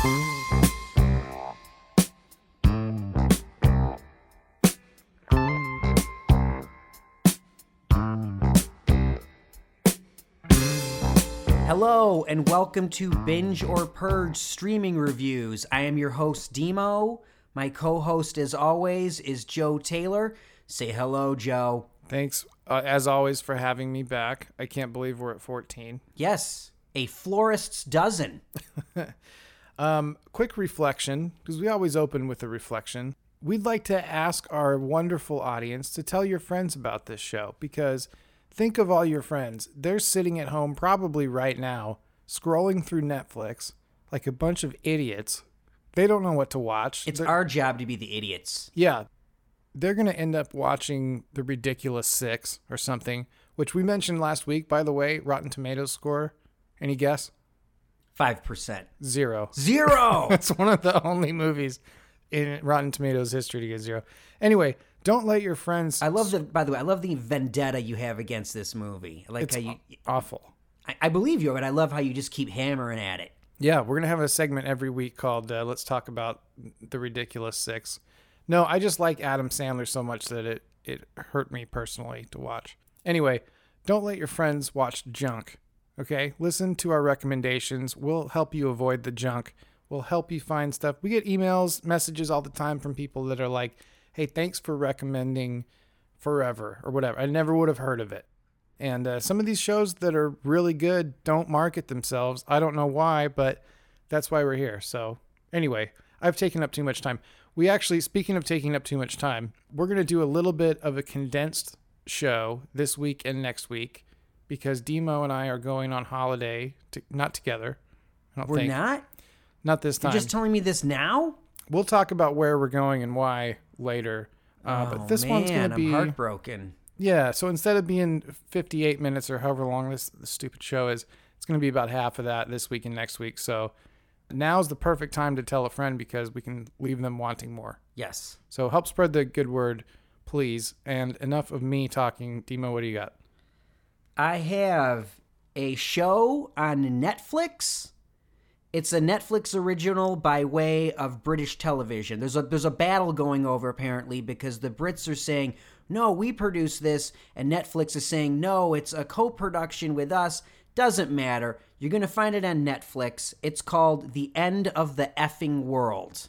Hello, and welcome to Binge or Purge streaming reviews. I am your host, Demo. My co host, as always, is Joe Taylor. Say hello, Joe. Thanks, uh, as always, for having me back. I can't believe we're at 14. Yes, a florist's dozen. Um, quick reflection, because we always open with a reflection. We'd like to ask our wonderful audience to tell your friends about this show because think of all your friends. They're sitting at home probably right now, scrolling through Netflix like a bunch of idiots. They don't know what to watch. It's They're- our job to be the idiots. yeah, they're going to end up watching The Ridiculous Six or something, which we mentioned last week, by the way. Rotten Tomatoes score. Any guess? 5%. Zero. Zero! It's one of the only movies in Rotten Tomatoes history to get zero. Anyway, don't let your friends. I love the, by the way, I love the vendetta you have against this movie. I like It's how you, awful. I, I believe you, but I love how you just keep hammering at it. Yeah, we're gonna have a segment every week called uh, "Let's Talk About the Ridiculous Six. No, I just like Adam Sandler so much that it it hurt me personally to watch. Anyway, don't let your friends watch junk. Okay, listen to our recommendations. We'll help you avoid the junk. We'll help you find stuff. We get emails, messages all the time from people that are like, "Hey, thanks for recommending Forever or whatever. I never would have heard of it." And uh, some of these shows that are really good don't market themselves. I don't know why, but that's why we're here. So, anyway, I've taken up too much time. We actually, speaking of taking up too much time, we're going to do a little bit of a condensed show this week and next week because Demo and I are going on holiday, to, not together. I don't We're think. not? Not this time. You're just telling me this now? we'll talk about where we're going and why later. Uh, oh, but this man, one's going to I'm be. heartbroken. Yeah, so instead of being 58 minutes or however long this, this stupid show is, it's going to be about half of that this week and next week. So now's the perfect time to tell a friend because we can leave them wanting more. Yes. So help spread the good word, please. And enough of me talking. Demo, what do you got? I have a show on Netflix. It's a Netflix original by way of British television. There's a there's a battle going over apparently because the Brits are saying, "No, we produce this," and Netflix is saying, "No, it's a co-production with us." Doesn't matter. You're going to find it on Netflix. It's called The End of the Effing World.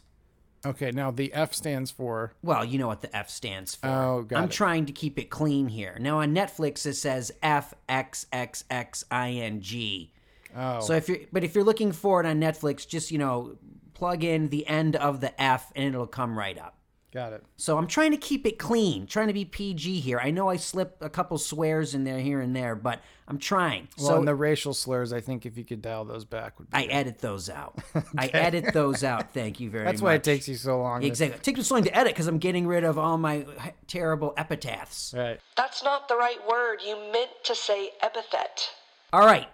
Okay, now the F stands for. Well, you know what the F stands for. Oh, got I'm it. trying to keep it clean here. Now on Netflix it says F X X X I N G. Oh, So if you're but if you're looking for it on Netflix, just you know, plug in the end of the F and it'll come right up. Got it. So I'm trying to keep it clean, trying to be PG here. I know I slip a couple swears in there here and there, but I'm trying. Well, so and the racial slurs, I think if you could dial those back, would be. I edit those out. I edit those out. Thank you very much. That's why it takes you so long. to- Exactly. It takes me so long to edit because I'm getting rid of all my terrible epitaphs. Right. That's not the right word. You meant to say epithet. All right.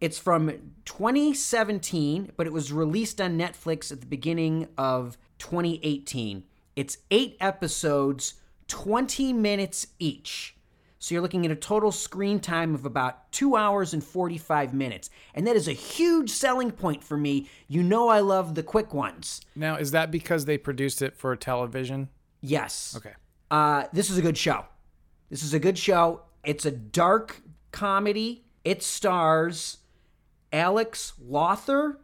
It's from 2017, but it was released on Netflix at the beginning of 2018. It's eight episodes, 20 minutes each. So you're looking at a total screen time of about two hours and 45 minutes. And that is a huge selling point for me. You know, I love the quick ones. Now, is that because they produced it for television? Yes. Okay. Uh, this is a good show. This is a good show. It's a dark comedy. It stars Alex Lawther,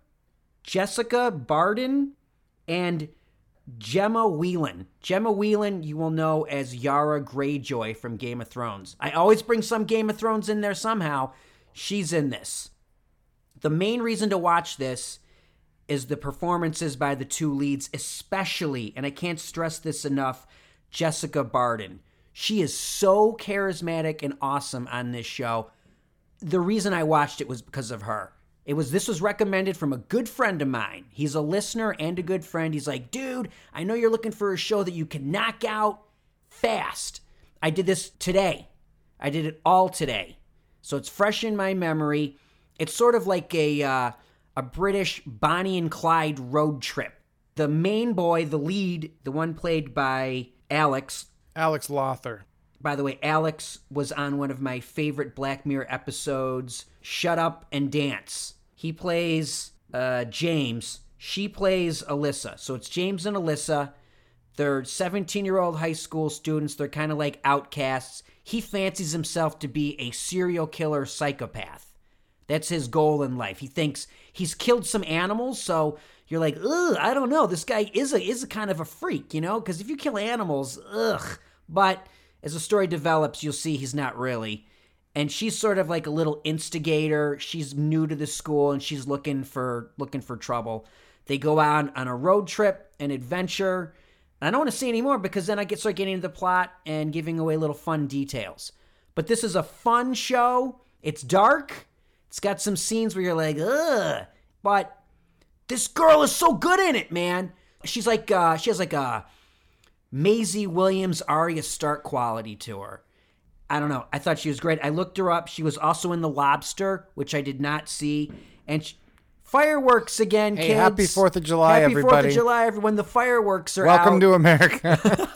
Jessica Barden, and Gemma Whelan. Gemma Whelan, you will know as Yara Greyjoy from Game of Thrones. I always bring some Game of Thrones in there somehow. She's in this. The main reason to watch this is the performances by the two leads, especially, and I can't stress this enough, Jessica Barden. She is so charismatic and awesome on this show. The reason I watched it was because of her. It was this was recommended from a good friend of mine. He's a listener and a good friend. He's like, "Dude, I know you're looking for a show that you can knock out fast." I did this today. I did it all today. So it's fresh in my memory. It's sort of like a uh, a British Bonnie and Clyde road trip. The main boy, the lead, the one played by Alex. Alex Lawther. By the way, Alex was on one of my favorite Black Mirror episodes, Shut Up and Dance. He plays uh, James. She plays Alyssa. So it's James and Alyssa. They're 17 year old high school students. They're kind of like outcasts. He fancies himself to be a serial killer psychopath. That's his goal in life. He thinks he's killed some animals, so you're like, ugh, I don't know. This guy is a is a kind of a freak, you know? Because if you kill animals, ugh. But as the story develops, you'll see he's not really. And she's sort of like a little instigator. She's new to the school and she's looking for looking for trouble. They go out on a road trip, an adventure. I don't want to say anymore because then I get start getting into the plot and giving away little fun details. But this is a fun show. It's dark. It's got some scenes where you're like, ugh. But this girl is so good in it, man. She's like, uh, she has like a Maisie Williams, Arya Stark quality to her. I don't know. I thought she was great. I looked her up. She was also in The Lobster, which I did not see. And she, fireworks again, Hey, kids. happy 4th of July, Happy 4th of July, everyone. The fireworks are Welcome out. to America.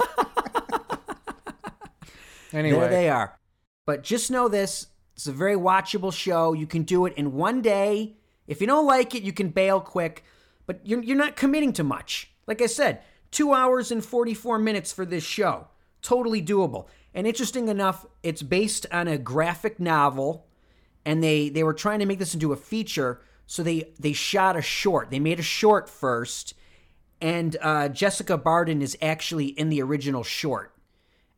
anyway, There they are. But just know this it's a very watchable show. You can do it in one day. If you don't like it, you can bail quick, but you're, you're not committing to much. Like I said, two hours and 44 minutes for this show. Totally doable. And interesting enough, it's based on a graphic novel, and they, they were trying to make this into a feature, so they, they shot a short. They made a short first, and uh, Jessica Barden is actually in the original short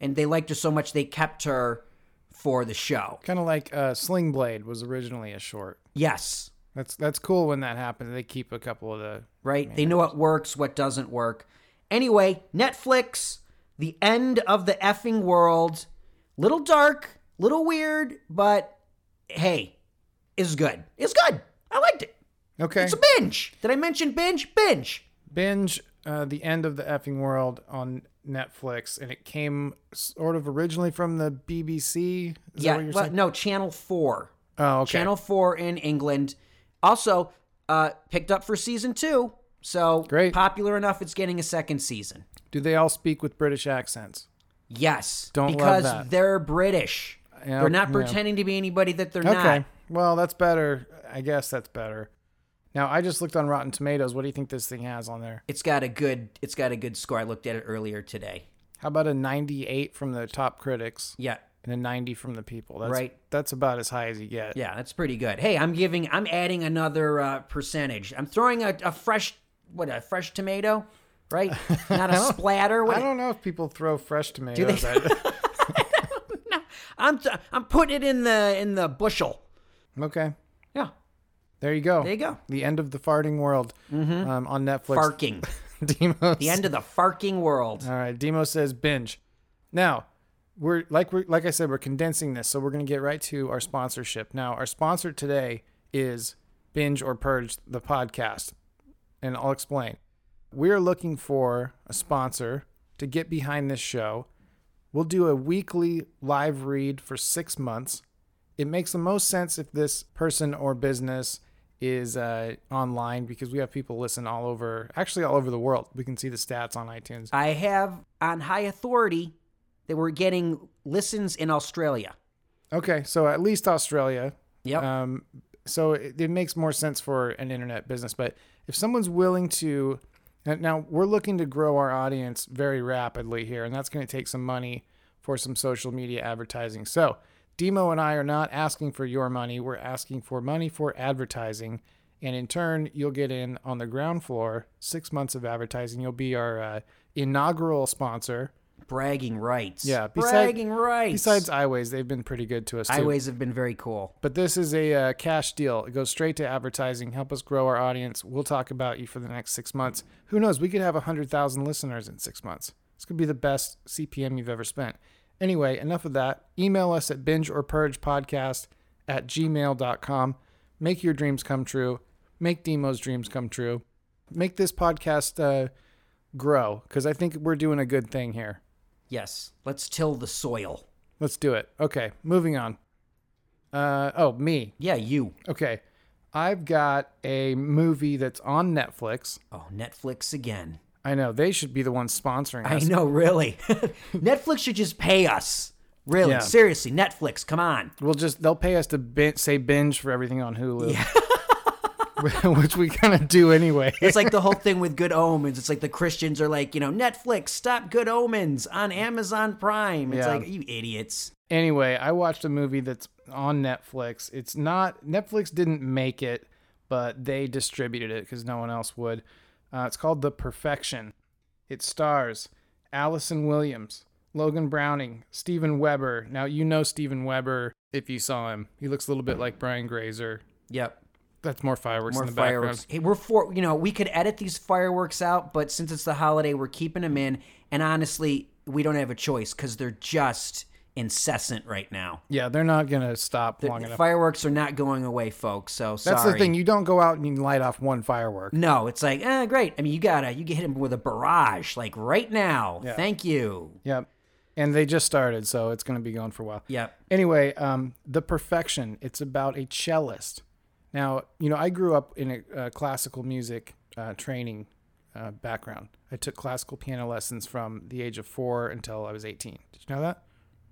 and they liked her so much they kept her for the show. kind of like uh, Sling Blade was originally a short. Yes, That's that's cool when that happens. They keep a couple of the. right? They know what works, what doesn't work. Anyway, Netflix, the end of the effing world. Little dark, little weird, but hey, is good. It's good. I liked it. Okay. It's a binge. Did I mention binge? Binge. binge uh, the end of the effing world on Netflix, and it came sort of originally from the BBC. Is that yeah, what you're well, saying? no, Channel 4. Oh, okay. Channel 4 in England. Also, uh, picked up for season two. So Great. popular enough, it's getting a second season. Do they all speak with British accents? Yes, Don't love because that. they're British. Yeah, they're not yeah. pretending to be anybody that they're Okay. not. Okay. Well, that's better. I guess that's better. Now, I just looked on Rotten Tomatoes. What do you think this thing has on there? It's got a good. It's got a good score. I looked at it earlier today. How about a 98 from the top critics Yeah, and a 90 from the people? That's, Right. That's about as high as you get. yeah, that's pretty good. Hey, I'm giving. I'm adding another uh, percentage. I'm throwing a, a fresh. What a fresh tomato, right? Not a splatter. What, I don't know if people throw fresh tomatoes. Do they? at I'm I'm putting it in the in the bushel. okay. Yeah, There you go. there you go. The end of the farting world um, on Netflix. Farking. Demos. The end of the farking world. All right, Demo says binge. Now, we're like we're like I said, we're condensing this, so we're gonna get right to our sponsorship. Now, our sponsor today is Binge or Purge, the podcast, and I'll explain. We're looking for a sponsor to get behind this show. We'll do a weekly live read for six months. It makes the most sense if this person or business is uh, online because we have people listen all over, actually all over the world. We can see the stats on iTunes. I have on high authority that we're getting listens in Australia. Okay, so at least Australia. Yep. Um, so it, it makes more sense for an internet business. But if someone's willing to, now we're looking to grow our audience very rapidly here, and that's going to take some money for some social media advertising. So Demo and I are not asking for your money. We're asking for money for advertising. And in turn, you'll get in on the ground floor six months of advertising. You'll be our uh, inaugural sponsor. Bragging rights. Yeah, beside- bragging rights. Besides iWays, they've been pretty good to us too. Highways have been very cool. But this is a uh, cash deal. It goes straight to advertising. Help us grow our audience. We'll talk about you for the next six months. Who knows? We could have 100,000 listeners in six months. This could be the best CPM you've ever spent. Anyway, enough of that. Email us at binge or purge podcast at gmail.com. Make your dreams come true. Make Demo's dreams come true. Make this podcast uh, grow because I think we're doing a good thing here. Yes. Let's till the soil. Let's do it. Okay, moving on. Uh, oh, me. Yeah, you. Okay. I've got a movie that's on Netflix. Oh, Netflix again. I know they should be the ones sponsoring I us. know, really. Netflix should just pay us. Really, Yeah. seriously, Netflix, come on. We'll just they'll pay us to bin- say binge for everything on Hulu. which we kind of do anyway. It's like the whole thing with Good Omens. It's like the Christians are like, you know, Netflix, stop Good Omens on Amazon Prime. It's Yeah. like, you idiots. Anyway, I watched a movie that's on Netflix. It's not Netflix didn't make it, but they distributed it because no one else would. Uh, it's called The Perfection. It stars Allison Williams, Logan Browning, Steven Weber. Now you know Steven Weber if you saw him. He looks a little bit like Brian Grazer. Yep. That's more fireworks More in the fireworks. background. Hey, we're for you know we could edit these fireworks out, but since it's the holiday, we're keeping them in. And honestly, we don't have a choice because they're just incessant right now. Yeah, they're not gonna stop The, long the enough. fireworks are not going away, folks. So That's sorry. the thing. You don't go out and you light off one firework. No, it's like, eh, great. I mean, you gotta you get hit him with a barrage like right now. Yeah. Thank you. Yep. And they just started, so it's going to be going for a while. Yep. Anyway, um, The Perfection. It's about a cellist. Now, you know, I grew up in a, uh classical music uh, training uh, background. I took classical piano lessons from the age of four until I was 18. Did you know that?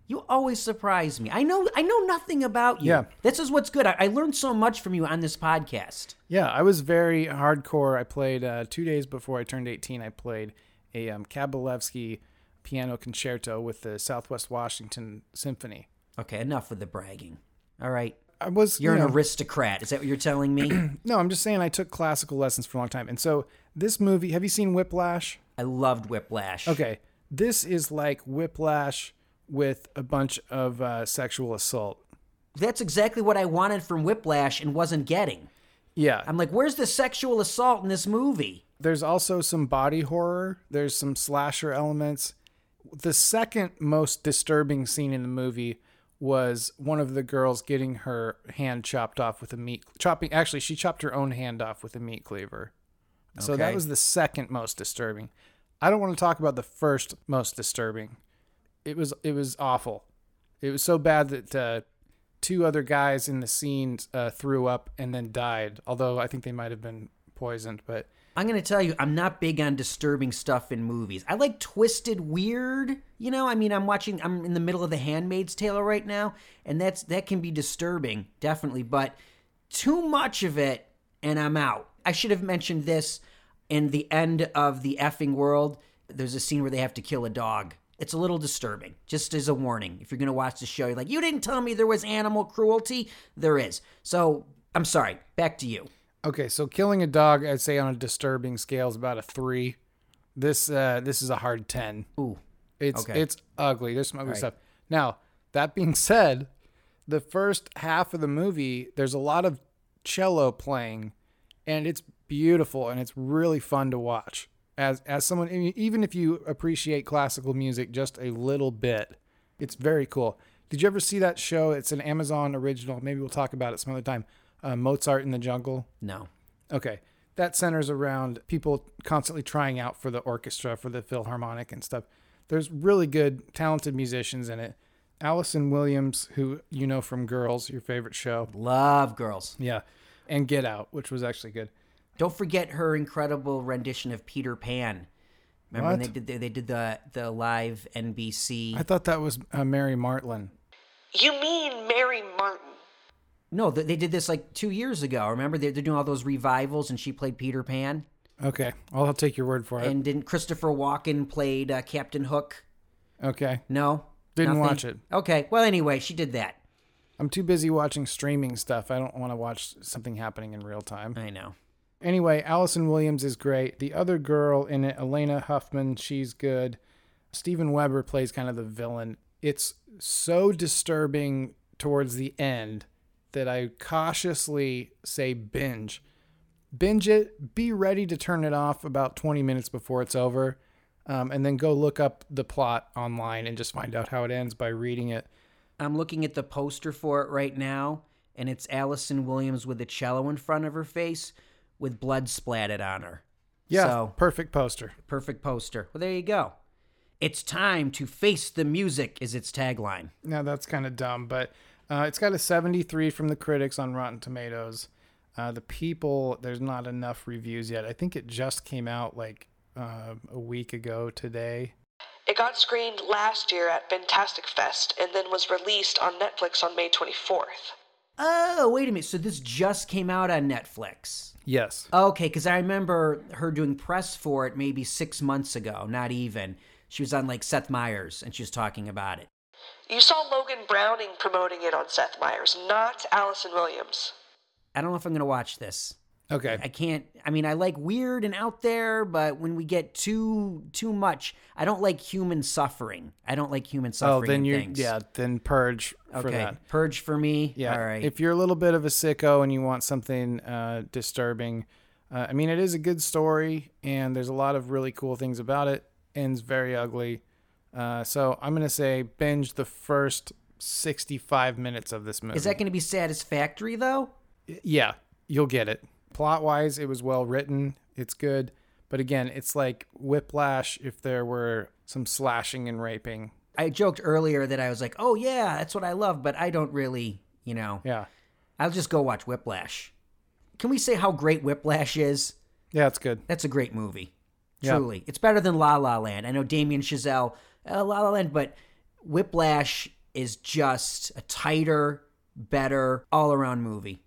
You always surprise me. I know I know nothing about you. Yeah. This is what's good. I, I learned so much from you on this podcast. Yeah, I was very hardcore. I played uh, two days before I turned 18. I played a um, Kabalevsky piano concerto with the Southwest Washington Symphony. Okay, enough with the bragging. All right. I was You're you an aristocrat. Is that what you're telling me? No, I'm just saying I took classical lessons for a long time. And so this movie, have you seen Whiplash? I loved Whiplash. Okay. This is like Whiplash with a bunch of uh, sexual assault. That's exactly what I wanted from Whiplash and wasn't getting. Yeah. I'm like, where's the sexual assault in this movie? There's also some body horror, there's some slasher elements. The second most disturbing scene in the movie was one of the girls getting her hand chopped off with a meat chopping actually she chopped her own hand off with a meat cleaver. So that was the second most disturbing. I don't want to talk about the first most disturbing. It was it was awful. It was so bad that uh, two other guys in the scene uh, threw up and then died. Although I think they might have been poisoned, but I'm going to tell you, I'm not big on disturbing stuff in movies. I like twisted weird. You know, I mean, I'm watching, I'm in the middle of The Handmaid's Tale right now, and that's that can be disturbing, definitely. But too much of it, and I'm out. I should have mentioned this in the end of the effing world. There's a scene where they have to kill a dog. It's a little disturbing, just as a warning. If you're going to watch the show, you're like, you didn't tell me there was animal cruelty. There is. So I'm sorry. Back to you. Okay, so killing a dog, I'd say on a disturbing scale is about a three. This uh, this is a hard ten. Ooh. It's Okay. it's ugly. There's some ugly Right. stuff. Now that being said, the first half of the movie, there's a lot of cello playing, and it's beautiful and it's really fun to watch. As as someone, even if you appreciate classical music just a little bit, it's very cool. Did you ever see that show? It's an Amazon original. Maybe we'll talk about it some other time. Uh, Mozart in the Jungle. No. Okay. That centers around people constantly trying out for the orchestra, for the Philharmonic and stuff. There's really good, talented musicians in it. Allison Williams, who you know from Girls, your favorite show. Love girls. Yeah. And Get Out, which was actually good. Don't forget her incredible rendition of Peter Pan. Remember when they did the, they did the the live NBC? I thought that was uh, Mary Martlin. You mean Mary Martin? No, they, they did this like two years ago. Remember they're, they're doing all those revivals, and she played Peter Pan. Okay. I'll I'll take your word for it. And didn't Christopher Walken played uh, Captain Hook? okay. No, Didn't Nothing? watch it. Okay, well anyway, she did that. I'm too busy watching streaming stuff. I don't want to watch something happening in real time. I know. Anyway, Allison Williams is great. The other girl in it, Alaina Huffman, she's good. Steven Weber plays kind of the villain. It's so disturbing towards the end that I cautiously say binge. Binge it, be ready to turn it off about 20 minutes before it's over, um, and then go look up the plot online and just find out how it ends by reading it. I'm looking at the poster for it right now, and it's Allison Williams with a cello in front of her face, with blood splattered on her. Yeah, So- perfect poster. Perfect poster. Well, there you go. It's time to face the music is its tagline. Now that's kind of dumb, but uh, it's got a 73 from the critics on Rotten Tomatoes. Uh, the people, there's not enough reviews yet. I think it just came out like uh, a week ago today. It got screened last year at Fantastic Fest and then was released on Netflix on May 24th. Oh, wait a minute. So this just came out on Netflix. Yes. Okay, because I remember her doing press for it maybe six months ago, not even. She was on like Seth Meyers and she was talking about it. You saw Logan Browning promoting it on Seth Meyers, not Allison Williams. I don't know if I'm going to watch this. Okay. I can't. I mean, I like weird and out there, but when we get too too much, I don't like human suffering. I don't like human suffering. oh, then in you things. yeah, then purge for Okay, that. purge for me. Yeah. All right. If you're a little bit of a sicko and you want something uh, disturbing, uh, I mean, it is a good story and there's a lot of really cool things about it. Ends very ugly. Uh, so I'm gonna say binge the first 65 minutes of this movie. Is that going to be satisfactory though? yeah, you'll get it. Plot wise, it was well written. It's good. But again, it's like Whiplash if there were some slashing and raping. I joked earlier that I was like, "Oh yeah, that's what I love," but I don't really, you know. Yeah. I'll just go watch Whiplash. Can we say how great Whiplash is? Yeah, it's good. That's a great movie. Yeah. Truly. It's better than La La Land. I know Damien Chazelle, La La Land, but Whiplash is just a tighter, better, all around movie.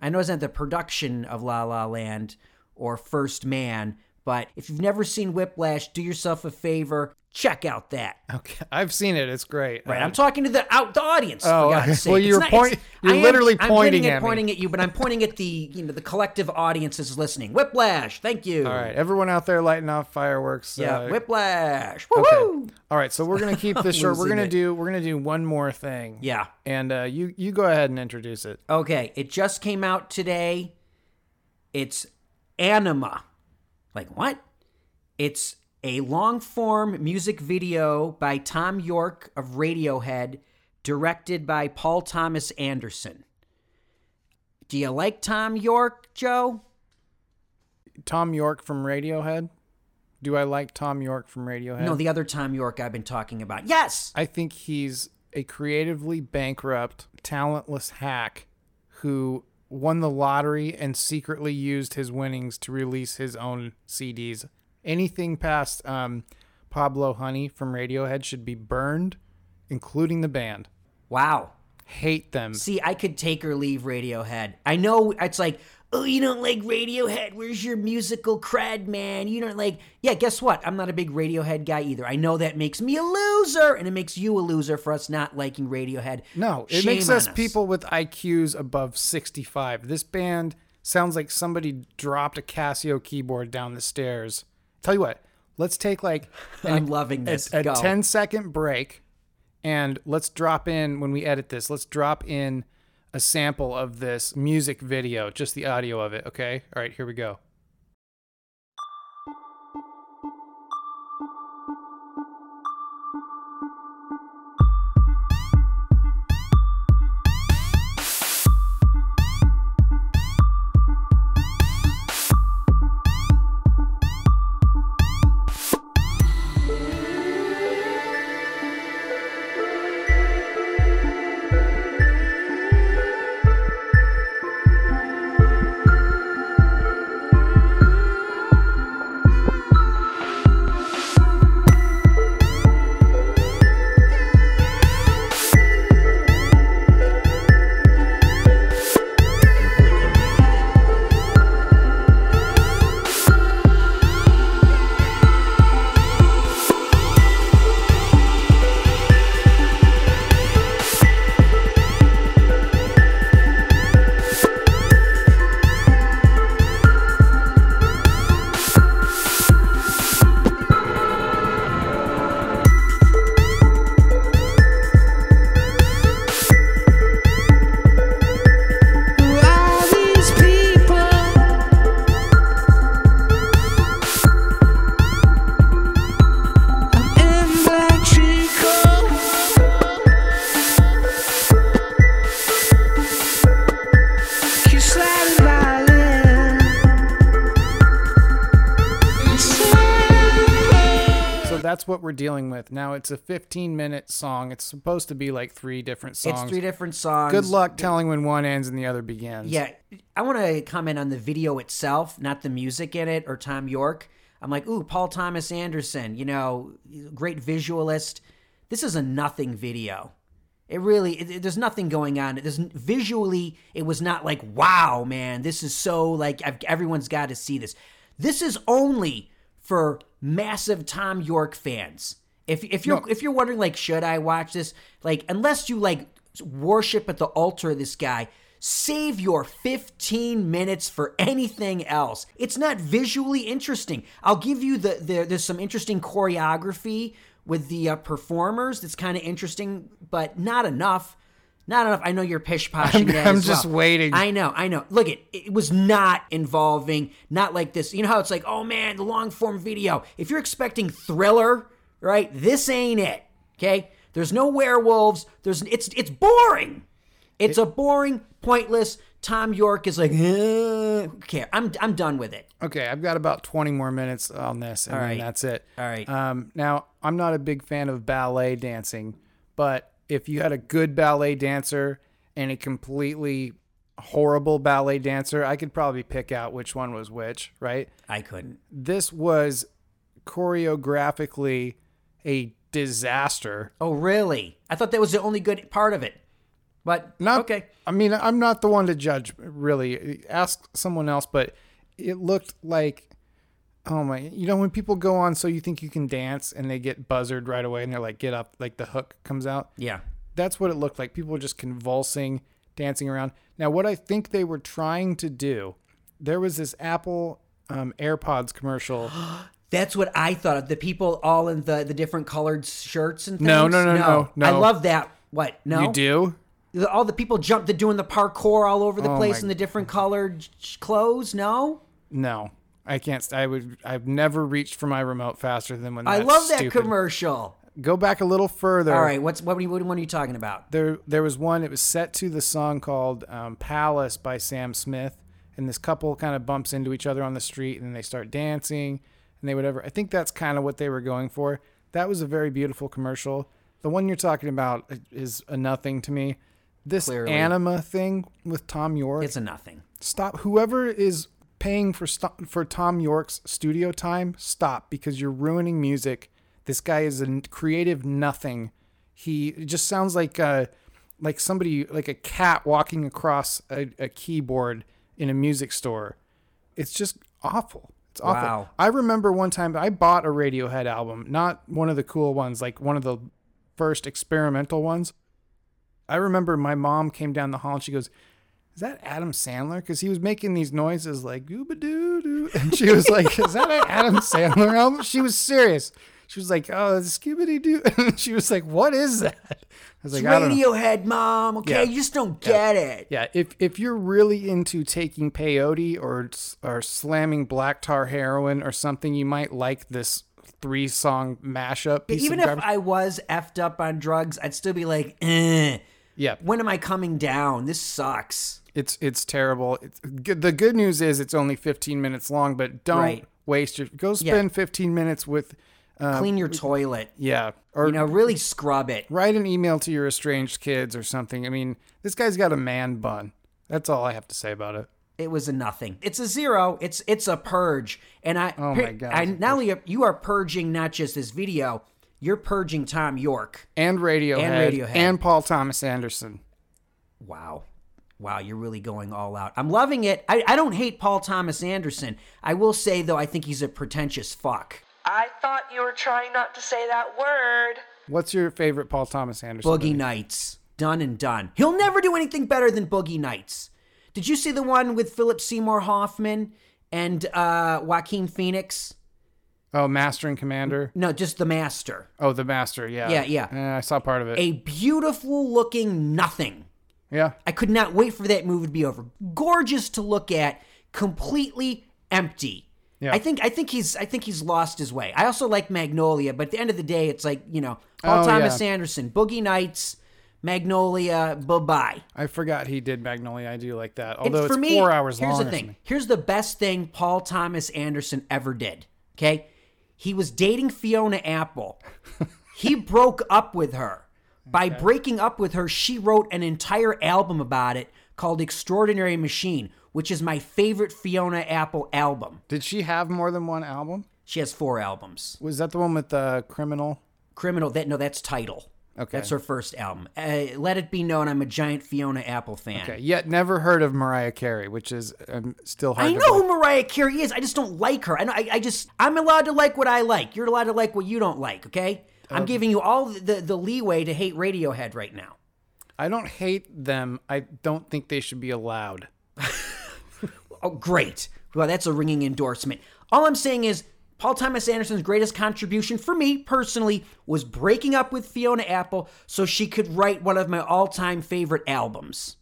I know it's not the production of La La Land or First Man, but if you've never seen Whiplash, do yourself a favor, check out that. Okay. I've seen it. It's great. Right, Uh, I'm talking to the out the audience. Oh, okay. sake. Well, It's you're not- point- you're am- literally I'm pointing pointing at me. pointing at you, but I'm pointing at the you know the collective audience is listening. Whiplash, thank you. All right. Everyone out there lighting off fireworks. Yeah, uh, Whiplash. Okay. Woo-hoo! All right. So we're gonna keep this short. We're gonna it. do. We're gonna do one more thing. Yeah. And uh, you you go ahead and introduce it. Okay, it just came out today. It's Anima. Like what? It's a long form music video by Thom Yorke of Radiohead, directed by Paul Thomas Anderson. Do you like Thom Yorke, Joe? Thom Yorke from Radiohead. Do I like Thom Yorke from Radiohead? No, the other Thom Yorke I've been talking about. Yes! I think he's a creatively bankrupt, talentless hack who won the lottery and secretly used his winnings to release his own CDs. Anything past um, Pablo Honey from Radiohead should be burned, including the band. Wow. Hate them. See, I could take or leave Radiohead. I know it's like, oh, you don't like Radiohead. Where's your musical cred, man? You don't like. Yeah, guess what? I'm not a big Radiohead guy either. I know that makes me a loser, and it makes you a loser for us not liking Radiohead. No, it Shame makes on us people with IQs above 65. This band sounds like somebody dropped a Casio keyboard down the stairs. Tell you what, let's take like I'm loving this. a, a Go. 10 second break and let's drop in when we edit this let's drop in a sample of this music video just the audio of it okay all right here we go what we're dealing with now it's a 15 minute song it's supposed to be like three different songs It's three different songs. good luck telling when one ends and the other begins Yeah, I want to comment on the video itself, not the music in it or Thom Yorke. I'm like, ooh, Paul Thomas Anderson, you know, great visualist. This is a nothing video. It really, it, it- there's nothing going on. There's visually, it was not like, wow, man, this is so like I've, everyone's got to see this. This is only for massive Thom Yorke fans. If if you're if you're wondering like, should I watch this? Like, unless you like worship at the altar of this guy. Save your 15 minutes for anything else. It's not visually interesting. I'll give you the, the there's some interesting choreography with the uh, performers that's kind of interesting, but not enough. Not enough. I know you're pish poshing I'm- I'm just well. waiting. I know, I know. Look, it it was not involving, not like this. You know how it's like, oh man, the long form video. If you're expecting thriller, right? This ain't it. Okay. There's no werewolves. There's it's it's boring. It's a boring, pointless. Thom Yorke is like, eh, care? I'm I'm done with it. Okay, I've got about 20 more minutes on this, and All then right. that's it. All right. Um, now, I'm not a big fan of ballet dancing, but if you had a good ballet dancer and a completely horrible ballet dancer, I could probably pick out which one was which, right? I couldn't. This was choreographically a disaster. Oh really? I thought that was the only good part of it. But Not, okay. I mean, I'm not the one to judge, really. Ask someone else, but it looked like, oh my, you know, when people go on So You Think You Can Dance and they get buzzard right away and they're like, get up, like the hook comes out. Yeah. That's what it looked like. People were just convulsing, dancing around. Now, what I think they were trying to do, there was this Apple um, AirPods commercial. That's what I thought of. The people all in the, the different colored shirts and things. No, no, no, no, no. I love that. What? No. You do? The- All the people jump. They're doing the parkour all over the Oh place my in the different colored clothes. No. No. I can't. I would. I've never reached for my remote faster than when I love that stupid. commercial. Go back a little further. All right. What's what? Are you, what are you talking about? there there was one it was set to the song called um, palace by sam smith and this couple kind of bumps into each other on the street and then they start dancing and they whatever i think that's kind of what they were going for that was a very beautiful commercial the one you're talking about is a nothing to me this Clearly. anima thing with thom yorke It's a nothing. stop whoever is paying for st- for Thom Yorke's studio time? Stop because you're ruining music. This guy is a creative nothing. He just sounds like uh like somebody like a cat walking across a, a keyboard in a music store. It's just awful. It's awful. Wow. i remember one time i bought a radiohead album not one of the cool ones like one of the first experimental ones. I remember my mom came down the hall and she goes, "Is that Adam Sandler?" Because he was making these noises like "gooba doo doo," and she was like, "Is that an Adam Sandler album?" She was serious. She was like, "Oh, it's Scooby Doo," and she was like, "What is that?" I was like, "I don't. Radiohead, mom. Okay, Yeah. you just don't get it. Yeah, if if you're really into taking peyote or or slamming black tar heroin or something, you might like this three song mashup. Piece Even if. I was effed up on drugs, I'd still be like, eh. Yeah, When am I coming down? This sucks. It's it's terrible. It's. The good news is it's only 15 minutes long, but don't Right. waste your go spend 15 minutes with uh, Clean your toilet. yeah or You know, really scrub it. write an email to your estranged kids or something. I mean, this guy's got a man bun. That's all I have to say about it. It was a nothing. It's a zero. It's it's a purge. And I, Oh my God, I it's a not only are, you are purging not just this video, you're purging Thom Yorke. And Radiohead And Radiohead. and Paul Thomas Anderson. Wow. Wow, you're really going all out. I'm loving it. I, I don't hate Paul Thomas Anderson. I will say though, I think he's a pretentious fuck. I thought you were trying not to say that word. What's your favorite Paul Thomas Anderson? Boogie movie? Nights. Done and done. He'll never do anything better than Boogie Nights. Did you see the one with Philip Seymour Hoffman and uh, Joaquin Phoenix? Oh, Master and Commander. No, just The Master. Oh, The Master. Yeah. Yeah, yeah. Eh, I saw part of it. A beautiful looking nothing. yeah. I could not wait for that movie to be over. Gorgeous to look at, completely empty. Yeah. I think I think he's I think he's lost his way. I also like Magnolia, but at the end of the day, it's like you know Paul Oh, Thomas yeah. Anderson, Boogie Nights, Magnolia, bye bye. I forgot he did Magnolia. I do like that. It's Although it's, for me. four hours here's long. the thing. Here's the best thing Paul Thomas Anderson ever did. Okay, he was dating Fiona Apple. he broke up with her. By breaking up with her, she wrote an entire album about it called "Extraordinary Machine," which is my favorite Fiona Apple album. Did she have more than one album? She has four albums. Was that the one with the criminal? Criminal. That no, that's title. Okay. That's her first album. Uh, Let it be known I'm a giant Fiona Apple fan. Okay. Yet never heard of Mariah Carey, which is um, still hard I know believe. who Mariah Carey is. I just don't like her. I, know, I, I just, I'm allowed to like what I like. You're allowed to like what you don't like, okay? I'm giving you all the, the, the leeway to hate Radiohead right now. I don't hate them. I don't think they should be allowed. Oh, great. Well, that's a ringing endorsement. All I'm saying is, Paul Thomas Anderson's greatest contribution for me personally was breaking up with Fiona Apple so she could write one of my all time favorite albums.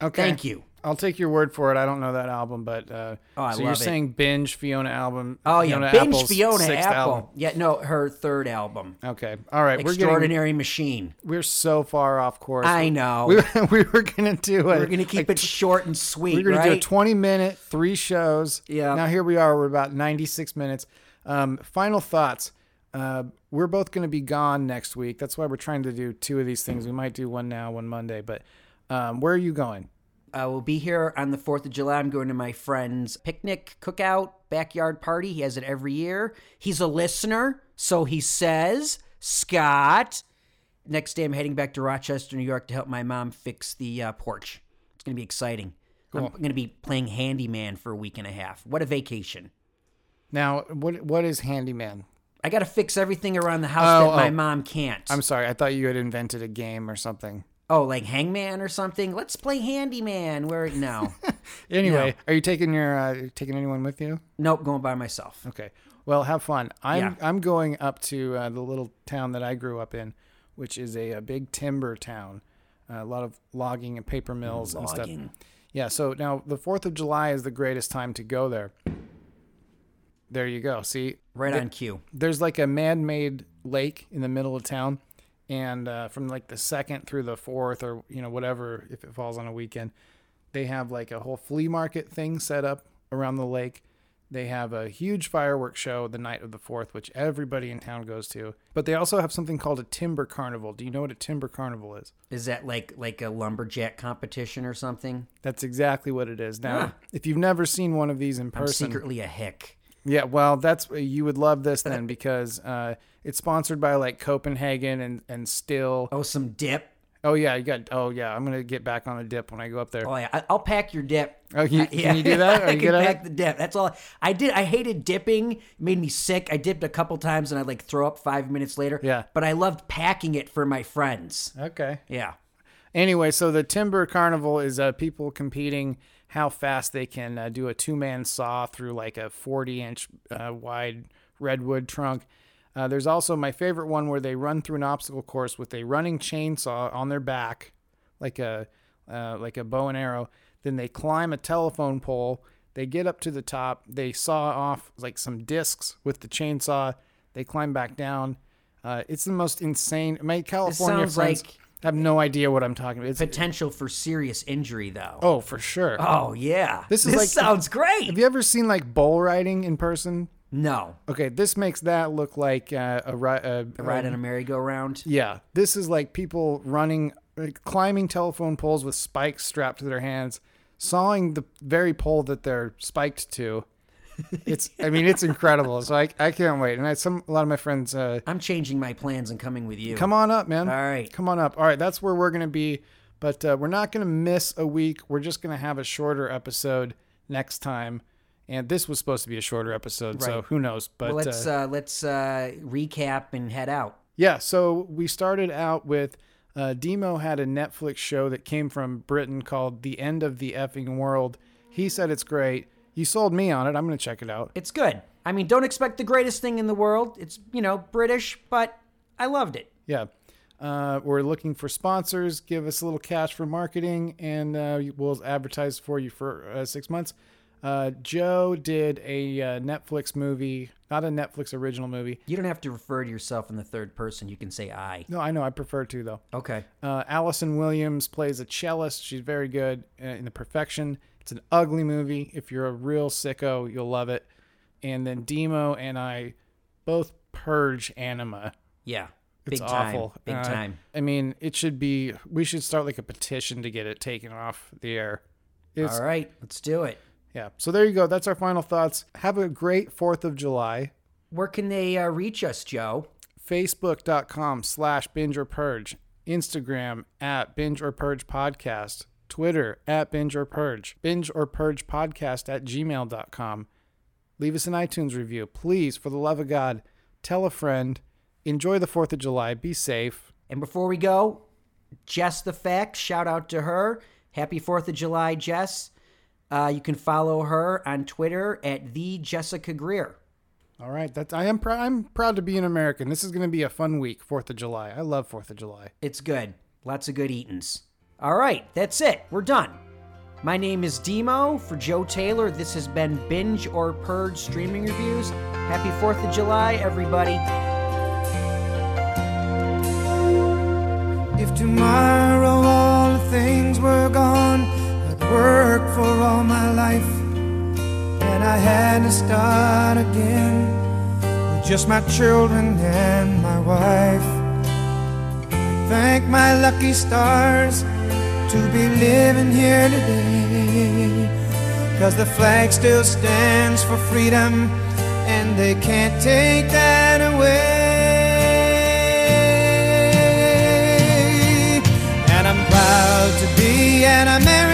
Okay. Thank you. I'll take your word for it. I don't know that album, but uh, Oh, I so you're it. saying binge Fiona album? Oh, yeah. Fiona Binge Apple's Fiona sixth Apple. album. Yeah, no, her third album. Okay. All right. We're getting Extraordinary Machine. we're so far off course. I know. We, we were gonna do it. We're going to keep it short and sweet, We're gonna right? do a 20 minute, three shows. Yeah. Now here we are. We're about 96 minutes. Um, final thoughts. Uh, we're both gonna be gone next week. That's why we're trying to do two of these things. We might do one now, one Monday. But um, where are you going? I will be here on the 4th of July. I'm going to my friend's picnic, cookout, backyard party. He has it every year. He's a listener, so he says, Scott. Next day, I'm heading back to Rochester, New York to help my mom fix the uh, porch. It's going to be exciting. I'm going to be playing handyman for a week and a half. What a vacation. Now, what what is handyman? I got to fix everything around the house Oh, that my oh. mom can't. I'm sorry. I thought you had invented a game or something. Oh, like hangman or something? Let's play handyman. Where? No. Anyway, are you taking your uh, taking anyone with you? nope, going by myself. Okay. Well, have fun. I'm Yeah. I'm going up to uh, the little town that I grew up in, which is a, a big timber town. Uh, a lot of logging and paper mills and stuff. Yeah. So now the Fourth of July is the greatest time to go there. There you go. See, Right on cue. there's like a man-made lake in the middle of town, and uh, from like the second through the fourth, or you know whatever, if it falls on a weekend, they have like a whole flea market thing set up around the lake. They have a huge fireworks show the night of the fourth, which everybody in town goes to. But they also have something called a timber carnival. Do you know what a timber carnival is? Is that like like a lumberjack competition or something? That's exactly what it is. Now, if you've never seen one of these in person I'm secretly a hick. Yeah, well, that's you would love this then because uh, it's sponsored by like Copenhagen and and Still. Oh, some dip. Oh yeah, you got. Oh yeah, I'm gonna get back on the dip when I go up there. Oh yeah, I- I'll pack your dip. Oh, you- I- can you do that? Are I can pack the dip. That's all. I did. I hated dipping. It made me sick. I dipped a couple times and I'd like throw up five minutes later. Yeah. But I loved packing it for my friends. Okay. Yeah. Anyway, so the Timber Carnival is uh, people competing how fast they can uh, do a two man saw through like a 40 inch uh, wide redwood trunk. Uh, there's also my favorite one where they run through an obstacle course with a running chainsaw on their back, like a uh, like a bow and arrow. Then they climb a telephone pole. They get up to the top. They saw off like some discs with the chainsaw. They climb back down. Uh, it's the most insane. My California friends like- have no idea what I'm talking about. It's, Potential for serious injury though. oh, for sure. Oh, yeah. This is like- sounds great. Have you ever seen like bull riding in person? No. Okay, this makes that look like uh, a, ri- a, Ride on a merry-go-round. Yeah, this is like people running, like, climbing telephone poles with spikes strapped to their hands, sawing the very pole that they're spiked to. It's, I mean, it's incredible. So I, I can't wait. And I, some, a lot of my friends, uh, I'm changing my plans and coming with you. come on up, man. All right. come on up. All right, that's where we're gonna be. But uh, we're not gonna miss a week. We're just gonna have a shorter episode next time. And this was supposed to be a shorter episode, so who knows? But Well, let's uh, uh, let's uh, recap and head out. Yeah, so we started out with uh, Demo had a Netflix show that came from Britain called The End of the Effing World. He said it's great. You sold me on it. I'm going to check it out. It's good. I mean, don't expect the greatest thing in the world. It's you know British, but I loved it. Yeah. Uh, we're looking for sponsors. Give us a little cash for marketing, and uh, we'll advertise for you for uh, six months. Uh, Joe did a uh, Netflix movie, not a Netflix original movie. You don't have to refer to yourself in the third person. You can say I. No, I know. I prefer to, though. Okay. Uh, Allison Williams plays a cellist. She's very good uh, in the perfection. It's an ugly movie. If you're a real sicko, you'll love it. And then Demo and I both purge anima. Yeah. It's Big time. awful. Big Uh, time. I mean, it should be. We should start like a petition to get it taken off the air. It's, All right, let's do it. Yeah. So there you go. That's our final thoughts. Have a great Fourth of July. Where can they uh, reach us, Joe? Facebook.com slash binge or purge. Instagram at binge or purge podcast. Twitter at binge or purge. Binge or purge podcast at gmail.com. Leave us an iTunes review. Please, for the love of God, tell a friend. Enjoy the 4th of July. Be safe. And before we go, Jess the Fact, shout out to her. Happy 4th of July, Jess. Uh, you can follow her on Twitter at the Jessica Greer. All right, that's I am pr- I'm proud to be an American. This is going to be a fun week, 4th of July. I love 4th of July. It's good. Lots of good eatings. All right, that's it. We're done. My name is Demo. For Joe Taylor, this has been Binge or Purge Streaming Reviews. Happy 4th of July, everybody. If tomorrow all the things were gone, Work for all my life. And I had to start again with just my children and my wife. Thank my lucky stars to be living here today. Cause the flag still stands for freedom, and they can't take that away. And I'm proud to be an American,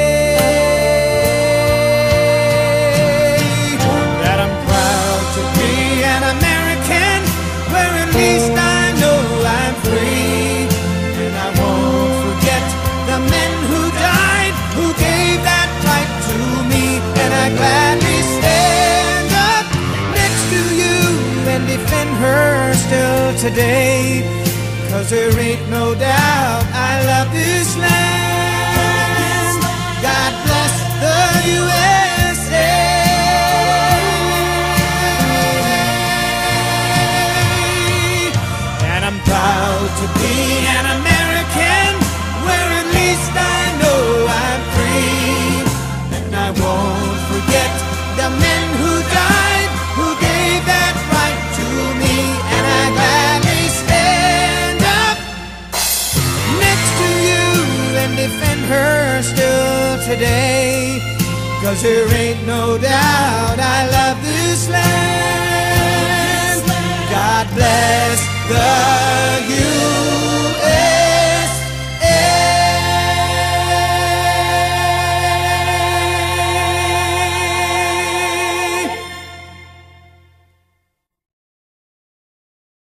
her still today. Cause there ain't no doubt I love this land. God bless the USA. Cause there ain't no doubt I love this land. God bless the youth.